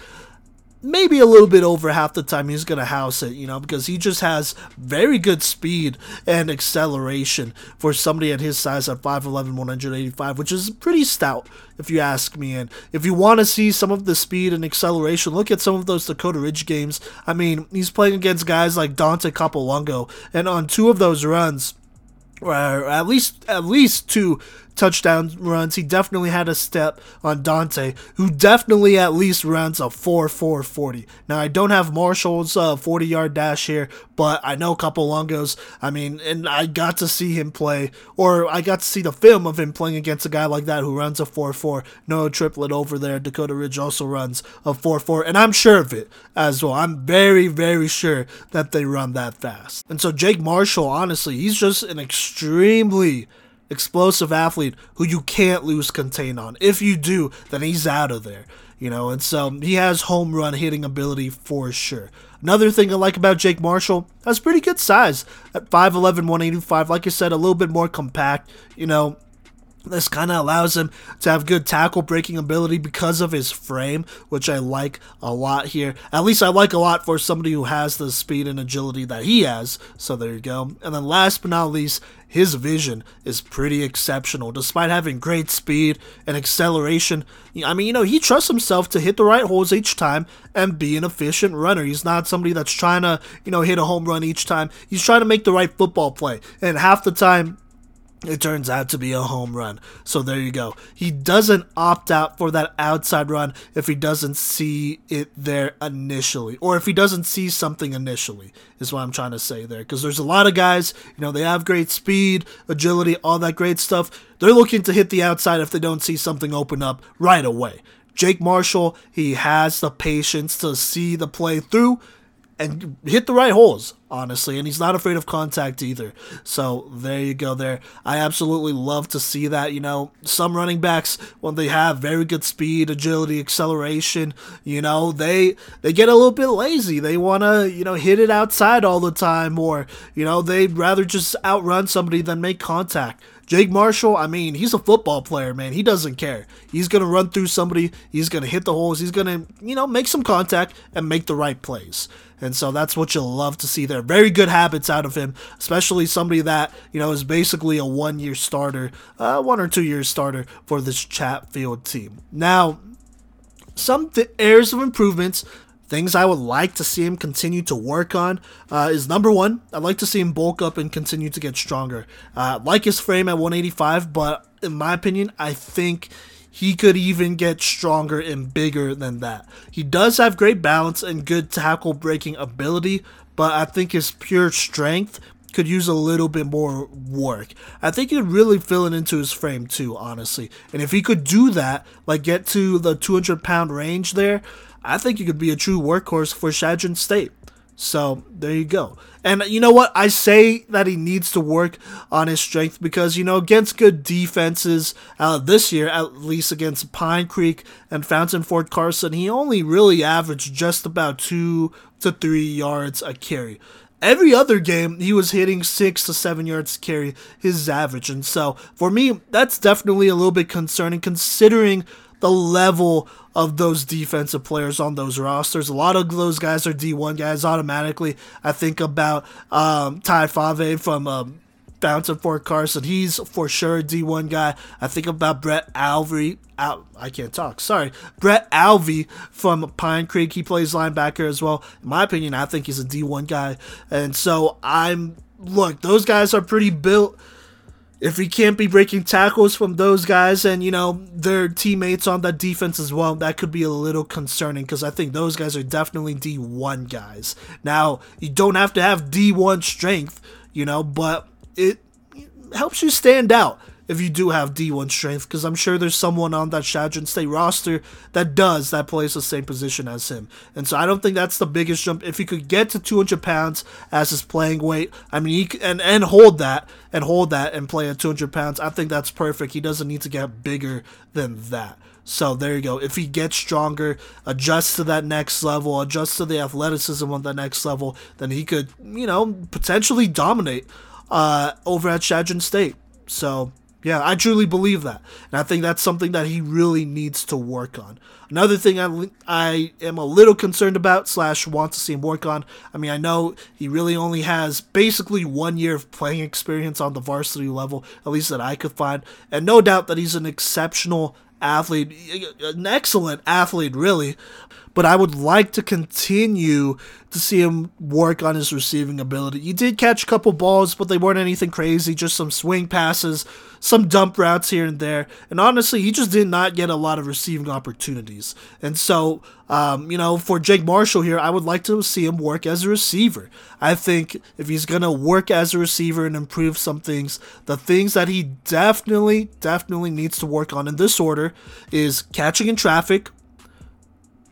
maybe a little bit over half the time he's going to house it, you know, because he just has very good speed and acceleration for somebody at his size at 5'11, 185, which is pretty stout, if you ask me. And if you want to see some of the speed and acceleration, look at some of those Dakota Ridge games. I mean, he's playing against guys like Dante Capolongo, and on two of those runs, or at least at least two touchdown runs. He definitely had a step on Dante, who definitely at least runs a 4 4 40. Now, I don't have Marshall's uh, 40 yard dash here, but I know Capolongo's. I mean, and I got to see him play, or I got to see the film of him playing against a guy like that who runs a 4 4. No triplet over there. Dakota Ridge also runs a 4 4, and I'm sure of it as well. I'm very, very sure that they run that fast. And so, Jake Marshall, honestly, he's just an extremely explosive athlete who you can't lose contain on. If you do, then he's out of there. You know, and so um, he has home run hitting ability for sure. Another thing I like about Jake Marshall, has pretty good size at 5'11, 185. Like I said, a little bit more compact. You know, This kind of allows him to have good tackle breaking ability because of his frame, which I like a lot here. At least I like a lot for somebody who has the speed and agility that he has. So there you go. And then last but not least, his vision is pretty exceptional. Despite having great speed and acceleration, I mean, you know, he trusts himself to hit the right holes each time and be an efficient runner. He's not somebody that's trying to, you know, hit a home run each time. He's trying to make the right football play. And half the time, it turns out to be a home run. So there you go. He doesn't opt out for that outside run if he doesn't see it there initially, or if he doesn't see something initially, is what I'm trying to say there. Because there's a lot of guys, you know, they have great speed, agility, all that great stuff. They're looking to hit the outside if they don't see something open up right away. Jake Marshall, he has the patience to see the play through and hit the right holes, honestly. And he's not afraid of contact either. So there you go there. I absolutely love to see that. You know, some running backs, when they have very good speed, agility, acceleration, you know, they they get a little bit lazy. They want to, you know, hit it outside all the time or, you know, they'd rather just outrun somebody than make contact. Jake Marshall, I mean, he's a football player, man. He doesn't care. He's going to run through somebody. He's going to hit the holes. He's going to, you know, make some contact and make the right plays. And so that's what you'll love to see there. Very good habits out of him, especially somebody that, you know, is basically a one year starter, uh, one or two year starter for this Chatfield team. Now, some th- areas of improvements Things I would like to see him continue to work on uh, is number one, I'd like to see him bulk up and continue to get stronger. Uh, like his frame at 185, but in my opinion, I think he could even get stronger and bigger than that. He does have great balance and good tackle breaking ability, but I think his pure strength could use a little bit more work. I think he'd really fill it into his frame too, honestly. And if he could do that, like get to the 200 pound range there, I think he could be a true workhorse for Chadron State. So there you go. And you know what? I say that he needs to work on his strength because, you know, against good defenses uh, this year, at least against Pine Creek and Fountain Fort Carson, he only really averaged just about two to three yards a carry. Every other game, he was hitting six to seven yards carry, his average. And so, for me, that's definitely a little bit concerning considering the level of those defensive players on those rosters. A lot of those guys are D1 guys automatically. I think about um, Tai Fave from um, Fountain Fort Carson. He's for sure a D1 guy. I think about Brett Alvey. Al- I can't talk. Sorry. Brett Alvey from Pine Creek. He plays linebacker as well. In my opinion, I think he's a D1 guy. And so I'm, look, those guys are pretty built if he can't be breaking tackles from those guys and you know their teammates on that defense as well that could be a little concerning because i think those guys are definitely d1 guys. Now you don't have to have d1 strength you know but it helps you stand out if you do have D1 strength, because I'm sure there's someone on that Chadron State roster that does that plays the same position as him. And so I don't think that's the biggest jump. If he could get to 200 pounds as his playing weight, I mean, he, and and hold that and hold that and play at 200 pounds, I think that's perfect. He doesn't need to get bigger than that. So there you go. If he gets stronger, adjusts to that next level, adjusts to the athleticism on the next level, then he could, you know, potentially dominate uh, over at Chadron State. So yeah, I truly believe that. And I think that's something that he really needs to work on. Another thing I, I am a little concerned about, slash, want to see him work on. I mean, I know he really only has basically one year of playing experience on the varsity level, at least that I could find. And no doubt that he's an exceptional athlete, an excellent athlete, really but I would like to continue to see him work on his receiving ability. He did catch a couple balls, but they weren't anything crazy, just some swing passes, some dump routes here and there. And honestly, he just did not get a lot of receiving opportunities. And so, um, you know, for Jake Marshall here, I would like to see him work as a receiver. I think if he's going to work as a receiver and improve some things, the things that he definitely, definitely needs to work on in this order is catching in traffic,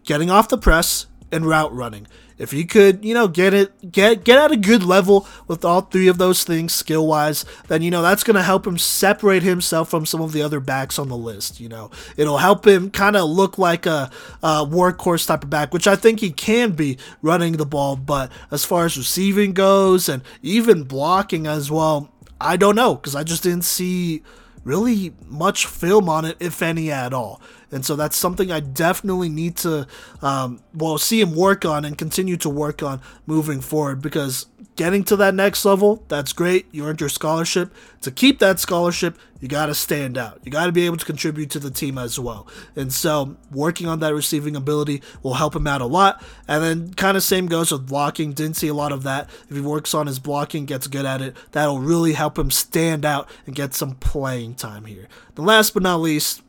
getting off the press, and route running. If he could, you know, get it, get get at a good level with all three of those things skill wise, then you know that's gonna help him separate himself from some of the other backs on the list. You know, it'll help him kind of look like a, a workhorse type of back, which I think he can be running the ball. But as far as receiving goes, and even blocking as well, I don't know because I just didn't see really much film on it, if any at all. And so that's something I definitely need to, um, well, see him work on and continue to work on moving forward because getting to that next level, that's great. You earned your scholarship. To keep that scholarship, you got to stand out. You got to be able to contribute to the team as well. And so, working on that receiving ability will help him out a lot. And then, kind of same goes with blocking. Didn't see a lot of that. If he works on his blocking, gets good at it, that'll really help him stand out and get some playing time here. The last but not least,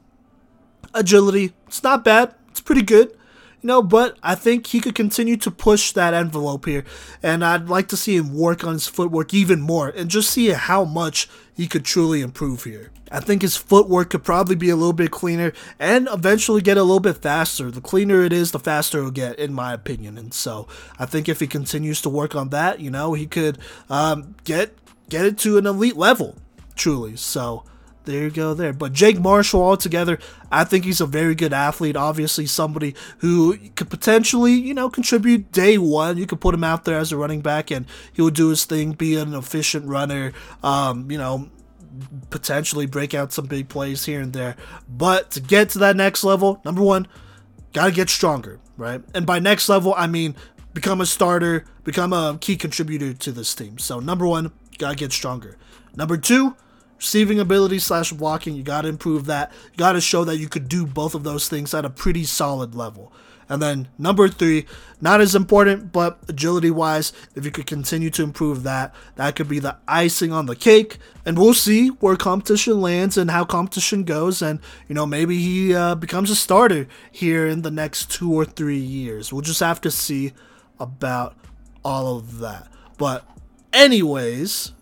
agility. It's not bad. It's pretty good. You know, but I think he could continue to push that envelope here. And I'd like to see him work on his footwork even more and just see how much he could truly improve here. I think his footwork could probably be a little bit cleaner and eventually get a little bit faster. The cleaner it is, the faster it'll get, in my opinion. And so I think if he continues to work on that, you know, he could um, get get it to an elite level, truly. So there you go there. But Jake Marshall altogether, I think he's a very good athlete. Obviously, somebody who could potentially, you know, contribute day one. You could put him out there as a running back and he would do his thing, be an efficient runner, um, you know, potentially break out some big plays here and there. But to get to that next level, number one, gotta get stronger, right? And by next level, I mean become a starter, become a key contributor to this team. So number one, gotta get stronger. Number two, receiving ability slash blocking, you got to improve that. You got to show that you could do both of those things at a pretty solid level. And then number three, not as important, but agility wise, if you could continue to improve that, that could be the icing on the cake. And we'll see where competition lands and how competition goes. And, you know, maybe he uh, becomes a starter here in the next two or three years. We'll just have to see about all of that. But, anyways,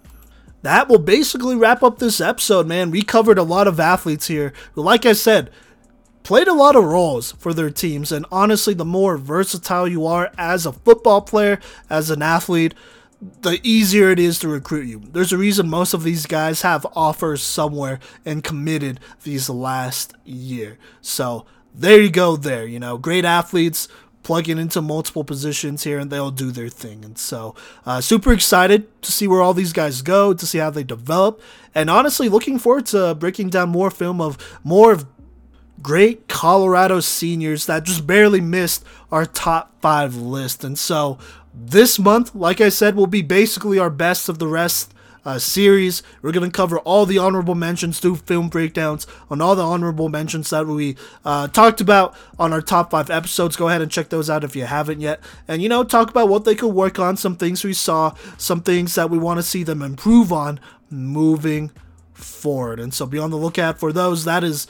that will basically wrap up this episode, man. We covered a lot of athletes here who, like I said, played a lot of roles for their teams. And honestly, the more versatile you are as a football player, as an athlete, the easier it is to recruit you. There's a reason most of these guys have offers somewhere and committed these last year. So there you go, there. You know, great athletes plugging into multiple positions here and they'll do their thing. And so, uh, super excited to see where all these guys go, to see how they develop, and honestly, looking forward to breaking down more film of more of great Colorado seniors that just barely missed our top five list. And so, this month, like I said, will be basically our best of the rest uh, series. We're going to cover all the honorable mentions, do film breakdowns on all the honorable mentions that we uh, talked about on our top five episodes. Go ahead and check those out if you haven't yet. And, you know, talk about what they could work on, some things we saw, some things that we want to see them improve on moving forward. And so be on the lookout for those. That is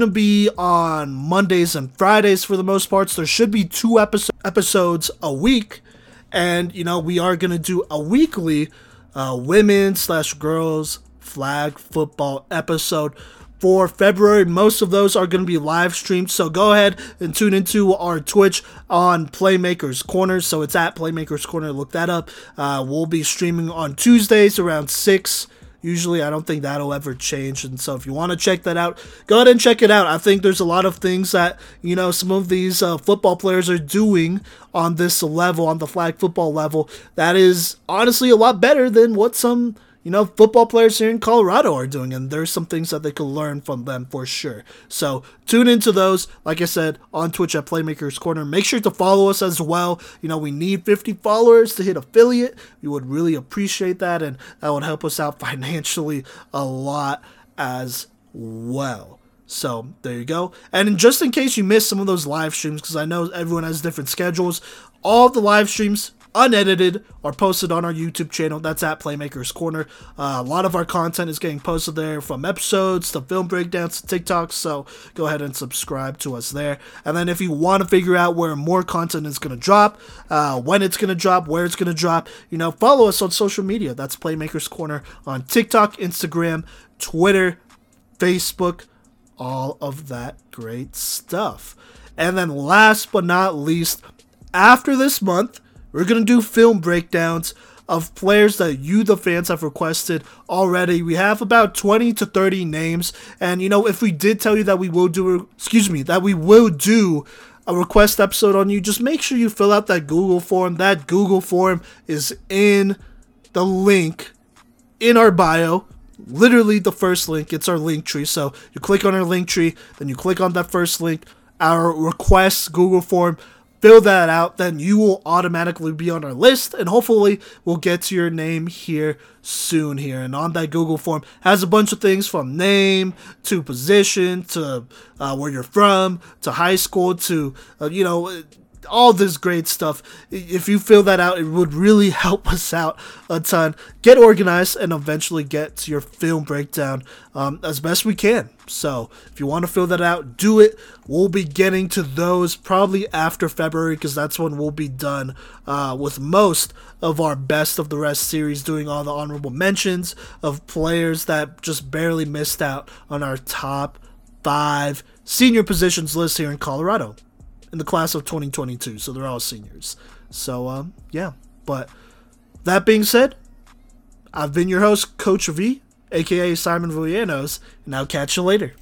to be on Mondays and Fridays for the most parts. There should be two episode- episodes a week. And, you know, we are to do a weekly uh, women slash girls flag football episode for February. Most of those are going to be live streamed. So go ahead and tune into our Twitch on Playmakers Corner. So it's at Playmakers Corner. Look that up. Uh, we'll be streaming on Tuesdays around 6 Usually, I don't think that'll ever change. And so, if you want to check that out, go ahead and check it out. I think there's a lot of things that, you know, some of these uh, football players are doing on this level, on the flag football level, that is honestly a lot better than what some you know, football players here in Colorado are doing, and there's some things that they could learn from them for sure. So tune into those, like I said, on Twitch at Playmakers Corner. Make sure to follow us as well. You know, we need 50 followers to hit affiliate. We would really appreciate that, and that would help us out financially a lot as well. So there you go. And just in case you missed some of those live streams, because I know everyone has different schedules, all the live streams unedited are posted on our YouTube channel. That's at Playmakers Corner. Uh, a lot of our content is getting posted there from episodes to film breakdowns to TikToks. So go ahead and subscribe to us there. And then if you want to figure out where more content is going to drop, uh, when it's going to drop, where it's going to drop, you know, follow us on social media. That's Playmakers Corner on TikTok, Instagram, Twitter, Facebook, all of that great stuff. And then last but not least, after this month, we're going to do film breakdowns of players that you, the fans, have requested already. We have about 20 to 30 names. And, you know, if we did tell you that we will do, excuse me, that we will do a request episode on you, just make sure you fill out that Google form. That Google form is in the link in our bio literally the first link. It's our link tree. So you click on our link tree, then you click on that first link, our request Google form, fill that out, then you will automatically be on our list, and hopefully we'll get to your name here soon here. And on that Google form has a bunch of things from name to position to uh, where you're from to high school to uh, you know all this great stuff. If you fill that out, it would really help us out a ton. Get organized and eventually get to your film breakdown um, as best we can. So if you want to fill that out, do it. We'll be getting to those probably after February because that's when we'll be done uh, with most of our best of the rest series, doing all the honorable mentions of players that just barely missed out on our top five senior positions list here in Colorado in the class of 2022. So they're all seniors. So, um, yeah. But that being said, I've been your host, Coach V, aka Simon Villanos, and I'll catch you later.